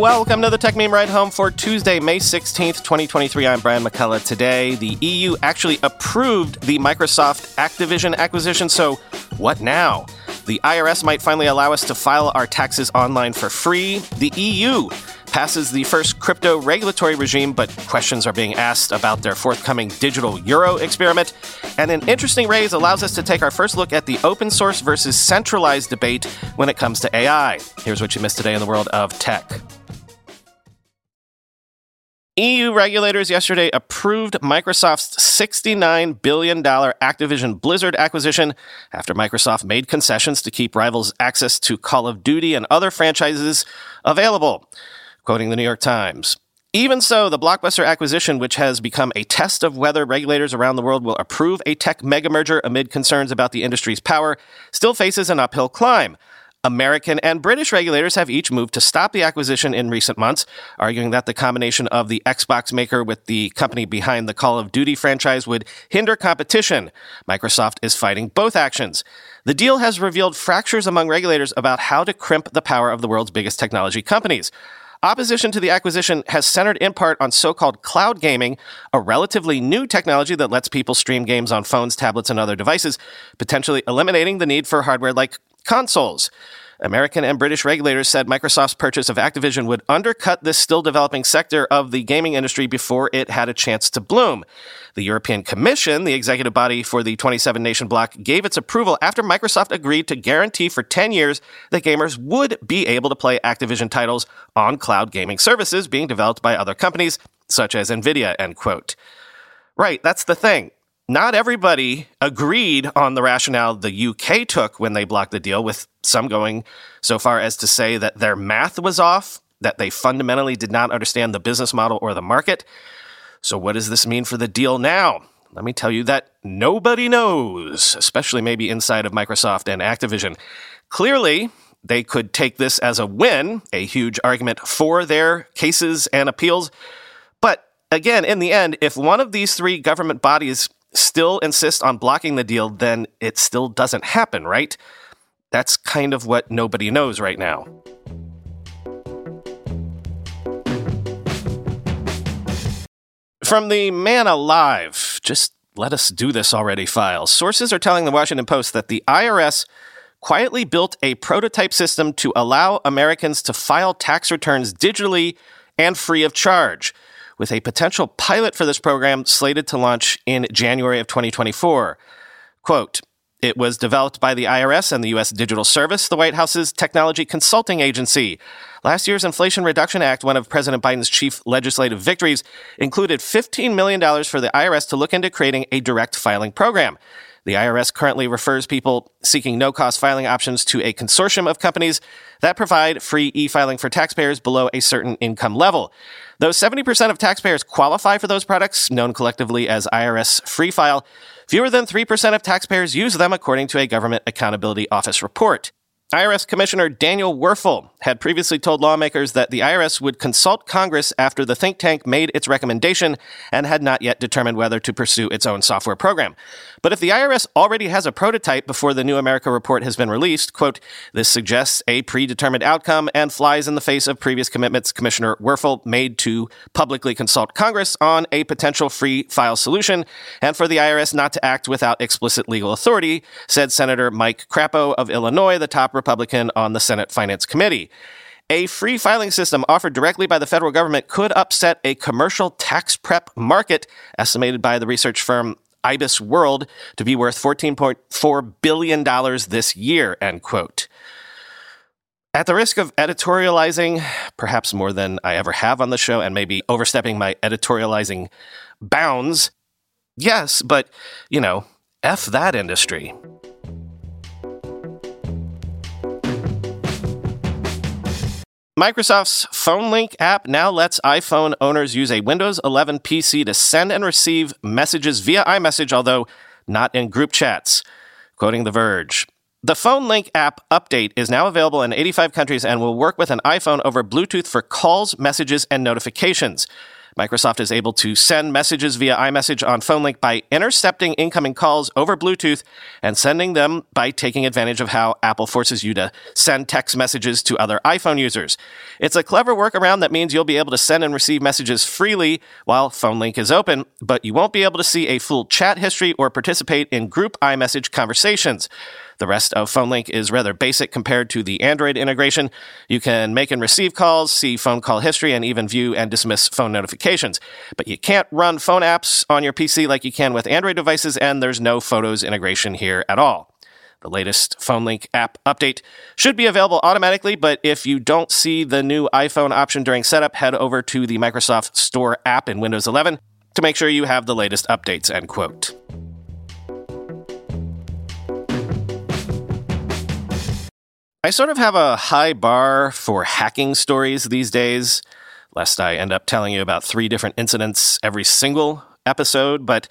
welcome to the Techmeme Ride Home for Tuesday, May 16th, 2023. I'm Brian McCullough. Today, the EU actually approved the Microsoft Activision acquisition, so what now? The IRS might finally allow us to file our taxes online for free. The EU passes the first crypto regulatory regime, but questions are being asked about their forthcoming digital euro experiment. And an interesting raise allows us to take our first look at the open source versus centralized debate when it comes to AI. Here's what you missed today in the world of tech. EU regulators yesterday approved Microsoft's $69 billion Activision Blizzard acquisition after Microsoft made concessions to keep rivals' access to Call of Duty and other franchises available quoting the New York Times. Even so, the blockbuster acquisition, which has become a test of whether regulators around the world will approve a tech mega merger amid concerns about the industry's power, still faces an uphill climb. American and British regulators have each moved to stop the acquisition in recent months, arguing that the combination of the Xbox maker with the company behind the Call of Duty franchise would hinder competition. Microsoft is fighting both actions. The deal has revealed fractures among regulators about how to crimp the power of the world's biggest technology companies. Opposition to the acquisition has centered in part on so called cloud gaming, a relatively new technology that lets people stream games on phones, tablets, and other devices, potentially eliminating the need for hardware like consoles. American and British regulators said Microsoft's purchase of Activision would undercut this still developing sector of the gaming industry before it had a chance to bloom. The European Commission, the executive body for the 27 nation bloc, gave its approval after Microsoft agreed to guarantee for 10 years that gamers would be able to play Activision titles on cloud gaming services being developed by other companies, such as Nvidia, end quote. Right, that's the thing not everybody agreed on the rationale the UK took when they blocked the deal, with some going so far as to say that their math was off, that they fundamentally did not understand the business model or the market. So, what does this mean for the deal now? Let me tell you that nobody knows, especially maybe inside of Microsoft and Activision. Clearly, they could take this as a win, a huge argument for their cases and appeals. But again, in the end, if one of these three government bodies still insist on blocking the deal, then it still doesn't happen, right? That's kind of what nobody knows right now. From the Man Alive, just let us do this already file. Sources are telling the Washington Post that the IRS quietly built a prototype system to allow Americans to file tax returns digitally and free of charge with a potential pilot for this program slated to launch in January of 2024. Quote, it was developed by the IRS and the U.S. Digital Service, the White House's technology consulting agency. Last year's Inflation Reduction Act, one of President Biden's chief legislative victories, included $15 million for the IRS to look into creating a direct filing program. The IRS currently refers people seeking no cost filing options to a consortium of companies that provide free e filing for taxpayers below a certain income level. Though 70% of taxpayers qualify for those products, known collectively as IRS Free File, fewer than 3% of taxpayers use them, according to a Government Accountability Office report. IRS Commissioner Daniel Werfel had previously told lawmakers that the IRS would consult Congress after the think tank made its recommendation and had not yet determined whether to pursue its own software program. But if the IRS already has a prototype before the New America report has been released, quote, this suggests a predetermined outcome and flies in the face of previous commitments Commissioner Werfel made to publicly consult Congress on a potential free file solution and for the IRS not to act without explicit legal authority, said Senator Mike Crapo of Illinois, the top Republican on the Senate Finance Committee. A free filing system offered directly by the federal government could upset a commercial tax prep market, estimated by the research firm IBIS World to be worth $14.4 billion this year, end quote. At the risk of editorializing, perhaps more than I ever have on the show, and maybe overstepping my editorializing bounds, yes, but, you know, F that industry. Microsoft's PhoneLink app now lets iPhone owners use a Windows 11 PC to send and receive messages via iMessage, although not in group chats. Quoting The Verge. The PhoneLink app update is now available in 85 countries and will work with an iPhone over Bluetooth for calls, messages, and notifications. Microsoft is able to send messages via iMessage on PhoneLink by intercepting incoming calls over Bluetooth and sending them by taking advantage of how Apple forces you to send text messages to other iPhone users. It's a clever workaround that means you'll be able to send and receive messages freely while PhoneLink is open, but you won't be able to see a full chat history or participate in group iMessage conversations. The rest of PhoneLink is rather basic compared to the Android integration. You can make and receive calls, see phone call history, and even view and dismiss phone notifications. But you can't run phone apps on your PC like you can with Android devices, and there's no Photos integration here at all. The latest PhoneLink app update should be available automatically, but if you don't see the new iPhone option during setup, head over to the Microsoft Store app in Windows 11 to make sure you have the latest updates, end quote. I sort of have a high bar for hacking stories these days, lest I end up telling you about three different incidents every single episode, but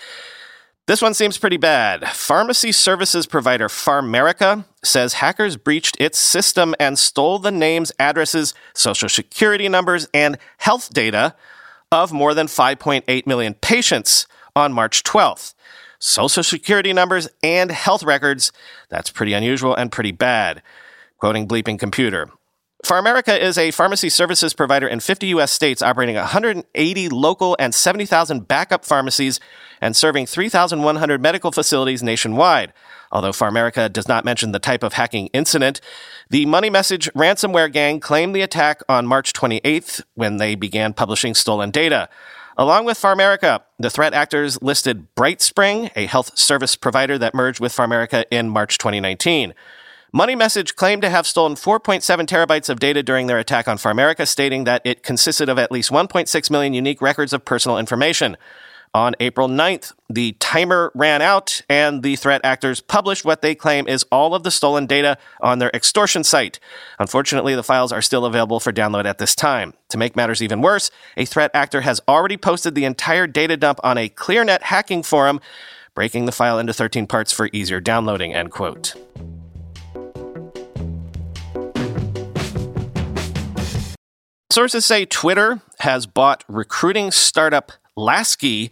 this one seems pretty bad. Pharmacy services provider PharMerica says hackers breached its system and stole the names, addresses, social security numbers, and health data of more than 5.8 million patients on March 12th. Social security numbers and health records, that's pretty unusual and pretty bad quoting Bleeping Computer. PharMerica is a pharmacy services provider in 50 U.S. states operating 180 local and 70,000 backup pharmacies and serving 3,100 medical facilities nationwide. Although PharMerica does not mention the type of hacking incident, the Money Message ransomware gang claimed the attack on March 28th when they began publishing stolen data. Along with PharMerica, the threat actors listed BrightSpring, a health service provider that merged with PharMerica in March 2019. Money Message claimed to have stolen 4.7 terabytes of data during their attack on PharMerica, stating that it consisted of at least 1.6 million unique records of personal information. On April 9th, the timer ran out and the threat actors published what they claim is all of the stolen data on their extortion site. Unfortunately, the files are still available for download at this time. To make matters even worse, a threat actor has already posted the entire data dump on a ClearNet hacking forum, breaking the file into 13 parts for easier downloading, end quote. Sources say Twitter has bought recruiting startup Laskie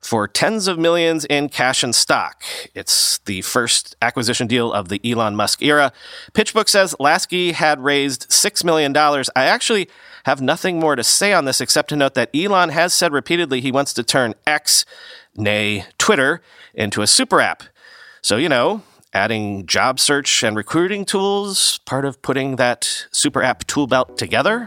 for tens of millions in cash and stock. It's the first acquisition deal of the Elon Musk era. PitchBook says Laskie had raised $6 million. I actually have nothing more to say on this except to note that Elon has said repeatedly he wants to turn X, nay, Twitter, into a super app. So, you know, adding job search and recruiting tools, part of putting that super app tool belt together.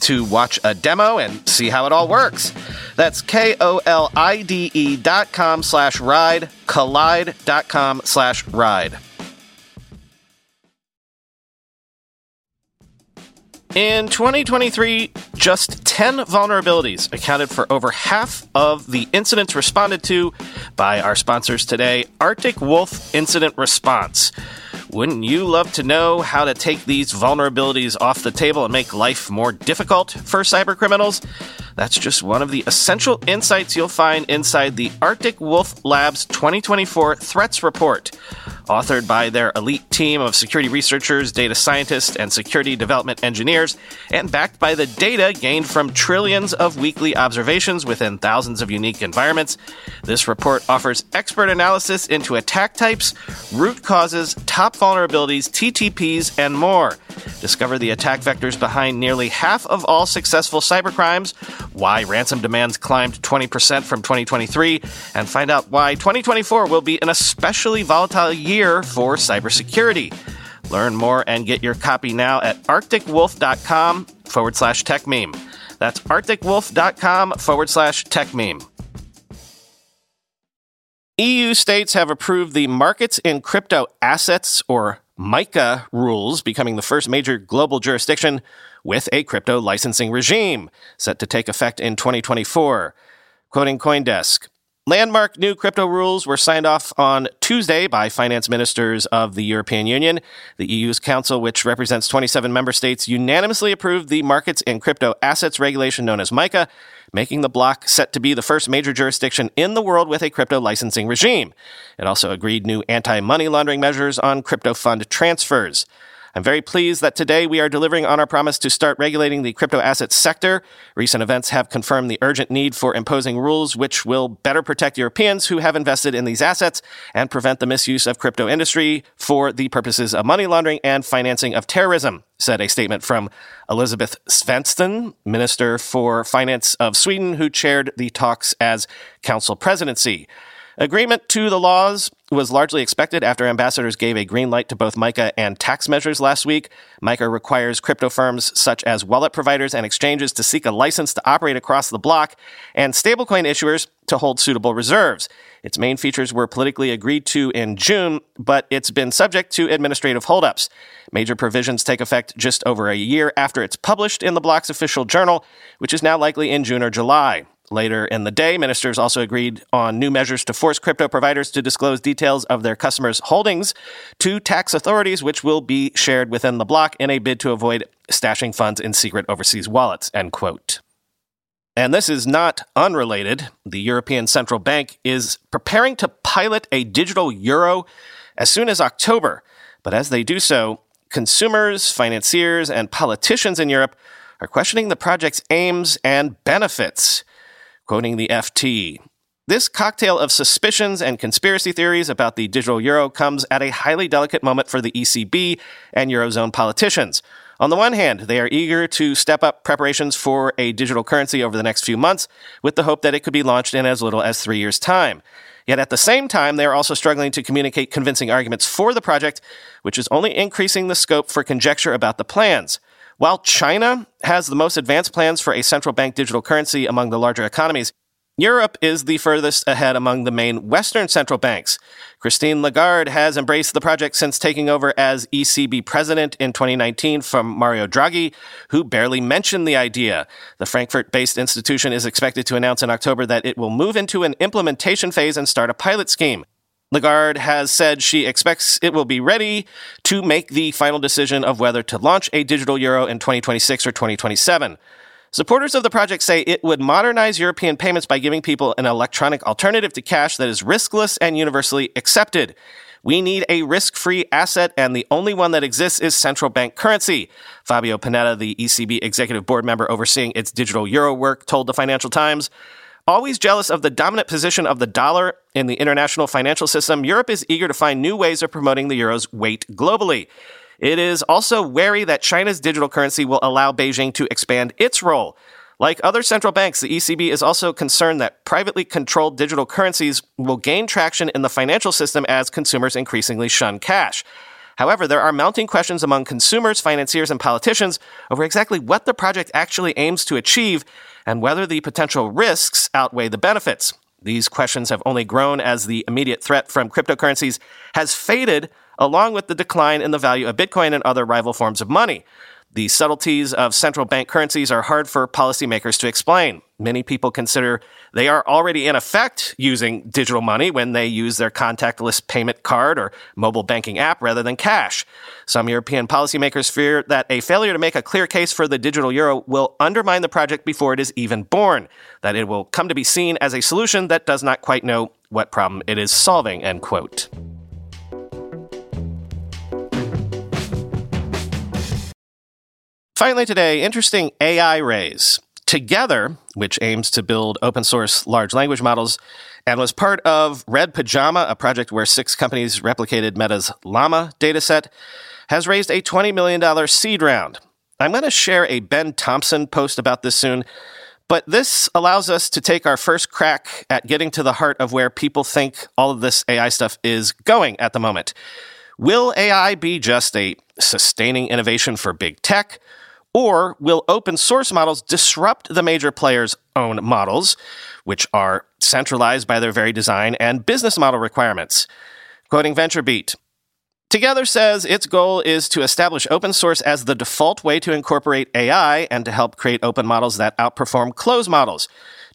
to watch a demo and see how it all works. That's K-O-L-I-D-E dot com slash ride, kolide dot com slash ride. In 2023, just 10 vulnerabilities accounted for over half of the incidents responded to by our sponsors today, Arctic Wolf Incident Response. Wouldn't you love to know how to take these vulnerabilities off the table and make life more difficult for cybercriminals? That's just one of the essential insights you'll find inside the Arctic Wolf Labs 2024 Threats Report. Authored by their elite team of security researchers, data scientists, and security development engineers, and backed by the data gained from trillions of weekly observations within thousands of unique environments. This report offers expert analysis into attack types, root causes, top vulnerabilities, TTPs, and more. Discover the attack vectors behind nearly half of all successful cybercrimes, why ransom demands climbed 20% from 2023, and find out why 2024 will be an especially volatile year for cybersecurity. Learn more and get your copy now at arcticwolf.com forward slash tech meme. That's arcticwolf.com forward slash tech meme. EU states have approved the Markets in Crypto Assets, or MICA, rules, becoming the first major global jurisdiction with a crypto licensing regime, set to take effect in 2024. Quoting Coindesk, Landmark new crypto rules were signed off on Tuesday by finance ministers of the European Union. The EU's council, which represents 27 member states, unanimously approved the markets in crypto assets regulation known as MICA, making the bloc set to be the first major jurisdiction in the world with a crypto licensing regime. It also agreed new anti money laundering measures on crypto fund transfers. I'm very pleased that today we are delivering on our promise to start regulating the crypto assets sector. Recent events have confirmed the urgent need for imposing rules which will better protect Europeans who have invested in these assets and prevent the misuse of crypto industry for the purposes of money laundering and financing of terrorism, said a statement from Elisabeth Svantesson, Minister for Finance of Sweden, who chaired the talks as Council presidency. Agreement to the laws was largely expected after ambassadors gave a green light to both MICA and tax measures last week. MICA requires crypto firms such as wallet providers and exchanges to seek a license to operate across the block and stablecoin issuers to hold suitable reserves. Its main features were politically agreed to in June, but it's been subject to administrative holdups. Major provisions take effect just over a year after it's published in the block's official journal, which is now likely in June or July. Later in the day, ministers also agreed on new measures to force crypto providers to disclose details of their customers' holdings to tax authorities, which will be shared within the block in a bid to avoid stashing funds in secret overseas wallets. End quote. And this is not unrelated. The European Central Bank is preparing to pilot a digital euro as soon as October. But as they do so, consumers, financiers, and politicians in Europe are questioning the project's aims and benefits. Quoting the FT, this cocktail of suspicions and conspiracy theories about the digital euro comes at a highly delicate moment for the ECB and Eurozone politicians. On the one hand, they are eager to step up preparations for a digital currency over the next few months with the hope that it could be launched in as little as three years' time. Yet at the same time, they are also struggling to communicate convincing arguments for the project, which is only increasing the scope for conjecture about the plans. While China has the most advanced plans for a central bank digital currency among the larger economies, Europe is the furthest ahead among the main Western central banks. Christine Lagarde has embraced the project since taking over as ECB president in 2019 from Mario Draghi, who barely mentioned the idea. The Frankfurt based institution is expected to announce in October that it will move into an implementation phase and start a pilot scheme. Lagarde has said she expects it will be ready to make the final decision of whether to launch a digital euro in 2026 or 2027. Supporters of the project say it would modernize European payments by giving people an electronic alternative to cash that is riskless and universally accepted. We need a risk free asset, and the only one that exists is central bank currency. Fabio Panetta, the ECB executive board member overseeing its digital euro work, told the Financial Times. Always jealous of the dominant position of the dollar in the international financial system, Europe is eager to find new ways of promoting the euro's weight globally. It is also wary that China's digital currency will allow Beijing to expand its role. Like other central banks, the ECB is also concerned that privately controlled digital currencies will gain traction in the financial system as consumers increasingly shun cash. However, there are mounting questions among consumers, financiers, and politicians over exactly what the project actually aims to achieve and whether the potential risks outweigh the benefits. These questions have only grown as the immediate threat from cryptocurrencies has faded, along with the decline in the value of Bitcoin and other rival forms of money. The subtleties of central bank currencies are hard for policymakers to explain. Many people consider they are already in effect using digital money when they use their contactless payment card or mobile banking app rather than cash. Some European policymakers fear that a failure to make a clear case for the digital euro will undermine the project before it is even born, that it will come to be seen as a solution that does not quite know what problem it is solving, end quote. Finally, today, interesting AI raise. Together, which aims to build open source large language models, and was part of Red Pajama, a project where six companies replicated Meta's Llama dataset, has raised a $20 million seed round. I'm going to share a Ben Thompson post about this soon, but this allows us to take our first crack at getting to the heart of where people think all of this AI stuff is going at the moment. Will AI be just a sustaining innovation for big tech? Or will open source models disrupt the major players' own models, which are centralized by their very design and business model requirements? Quoting VentureBeat, Together says its goal is to establish open source as the default way to incorporate AI and to help create open models that outperform closed models.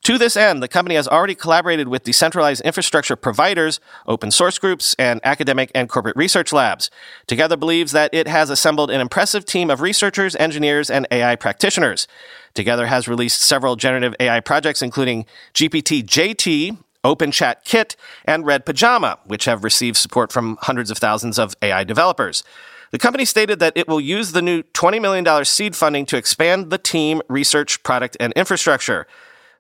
To this end, the company has already collaborated with decentralized infrastructure providers, open source groups, and academic and corporate research labs. Together believes that it has assembled an impressive team of researchers, engineers, and AI practitioners. Together has released several generative AI projects, including GPT JT, OpenChat Kit, and Red Pajama, which have received support from hundreds of thousands of AI developers. The company stated that it will use the new $20 million seed funding to expand the team, research, product, and infrastructure.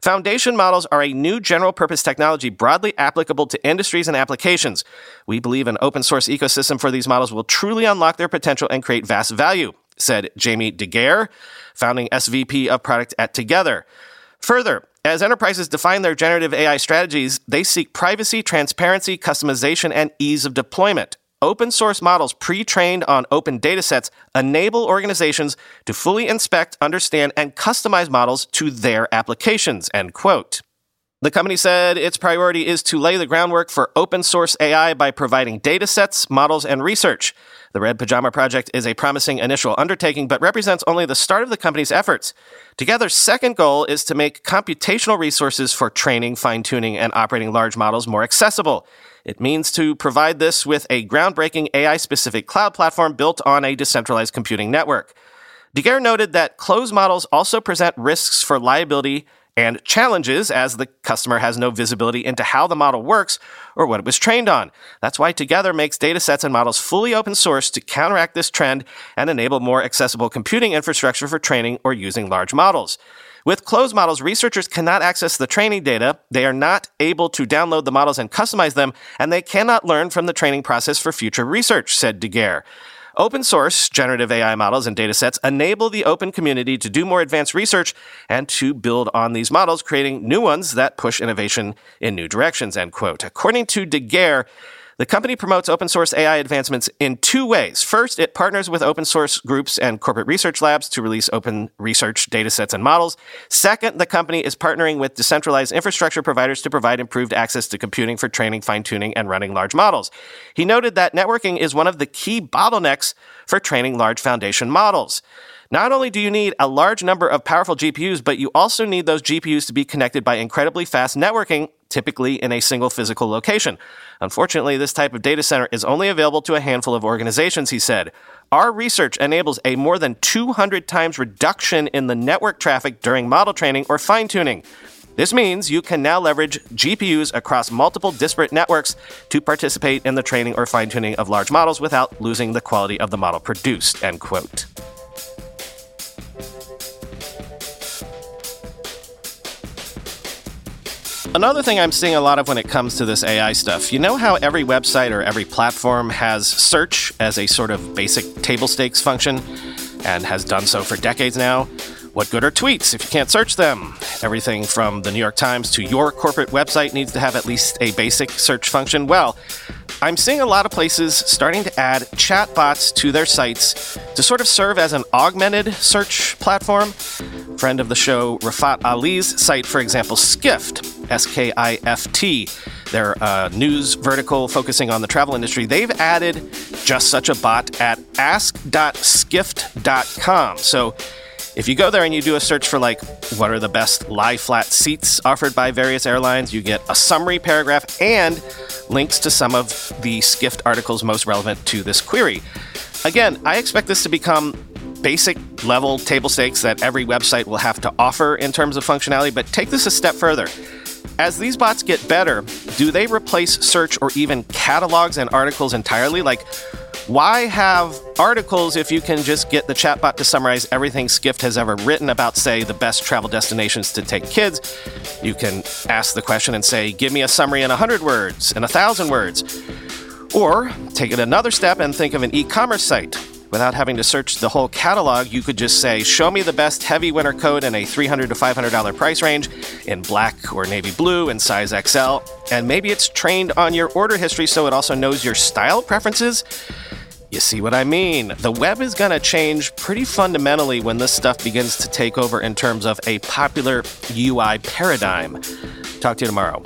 Foundation models are a new general purpose technology broadly applicable to industries and applications. We believe an open source ecosystem for these models will truly unlock their potential and create vast value, said Jamie de Guerre, founding SVP of product at Together. Further, as enterprises define their generative AI strategies, they seek privacy, transparency, customization, and ease of deployment. Open source models pre trained on open datasets enable organizations to fully inspect, understand, and customize models to their applications. End quote. The company said its priority is to lay the groundwork for open source AI by providing datasets, models, and research. The Red Pajama Project is a promising initial undertaking, but represents only the start of the company's efforts. Together's second goal is to make computational resources for training, fine tuning, and operating large models more accessible. It means to provide this with a groundbreaking AI specific cloud platform built on a decentralized computing network. de Guerre noted that closed models also present risks for liability and challenges as the customer has no visibility into how the model works or what it was trained on. That's why Together makes datasets and models fully open source to counteract this trend and enable more accessible computing infrastructure for training or using large models. With closed models, researchers cannot access the training data, they are not able to download the models and customize them, and they cannot learn from the training process for future research, said de Guerre. Open source generative AI models and datasets enable the open community to do more advanced research and to build on these models, creating new ones that push innovation in new directions, end quote. According to de Guerre, the company promotes open source AI advancements in two ways. First, it partners with open source groups and corporate research labs to release open research datasets and models. Second, the company is partnering with decentralized infrastructure providers to provide improved access to computing for training, fine tuning, and running large models. He noted that networking is one of the key bottlenecks for training large foundation models. Not only do you need a large number of powerful GPUs, but you also need those GPUs to be connected by incredibly fast networking, typically in a single physical location. Unfortunately, this type of data center is only available to a handful of organizations, he said. Our research enables a more than 200 times reduction in the network traffic during model training or fine tuning. This means you can now leverage GPUs across multiple disparate networks to participate in the training or fine tuning of large models without losing the quality of the model produced. End quote. Another thing I'm seeing a lot of when it comes to this AI stuff, you know how every website or every platform has search as a sort of basic table stakes function and has done so for decades now? What good are tweets if you can't search them? Everything from the New York Times to your corporate website needs to have at least a basic search function. Well, I'm seeing a lot of places starting to add chatbots to their sites to sort of serve as an augmented search platform. Friend of the show, Rafat Ali's site, for example, Skift, S K I F T, their uh, news vertical focusing on the travel industry, they've added just such a bot at ask.skift.com. So if you go there and you do a search for, like, what are the best lie flat seats offered by various airlines, you get a summary paragraph and links to some of the Skift articles most relevant to this query. Again, I expect this to become basic level table stakes that every website will have to offer in terms of functionality, but take this a step further. As these bots get better, do they replace search or even catalogs and articles entirely? Like, Why have articles if you can just get the chatbot to summarize everything Skift has ever written about, say, the best travel destinations to take kids? You can ask the question and say, Give me a summary in 100 words, in 1,000 words. Or take it another step and think of an e commerce site. Without having to search the whole catalog, you could just say, Show me the best heavy winter coat in a $300 to $500 price range in black or navy blue in size XL. And maybe it's trained on your order history so it also knows your style preferences. You see what I mean? The web is going to change pretty fundamentally when this stuff begins to take over in terms of a popular UI paradigm. Talk to you tomorrow.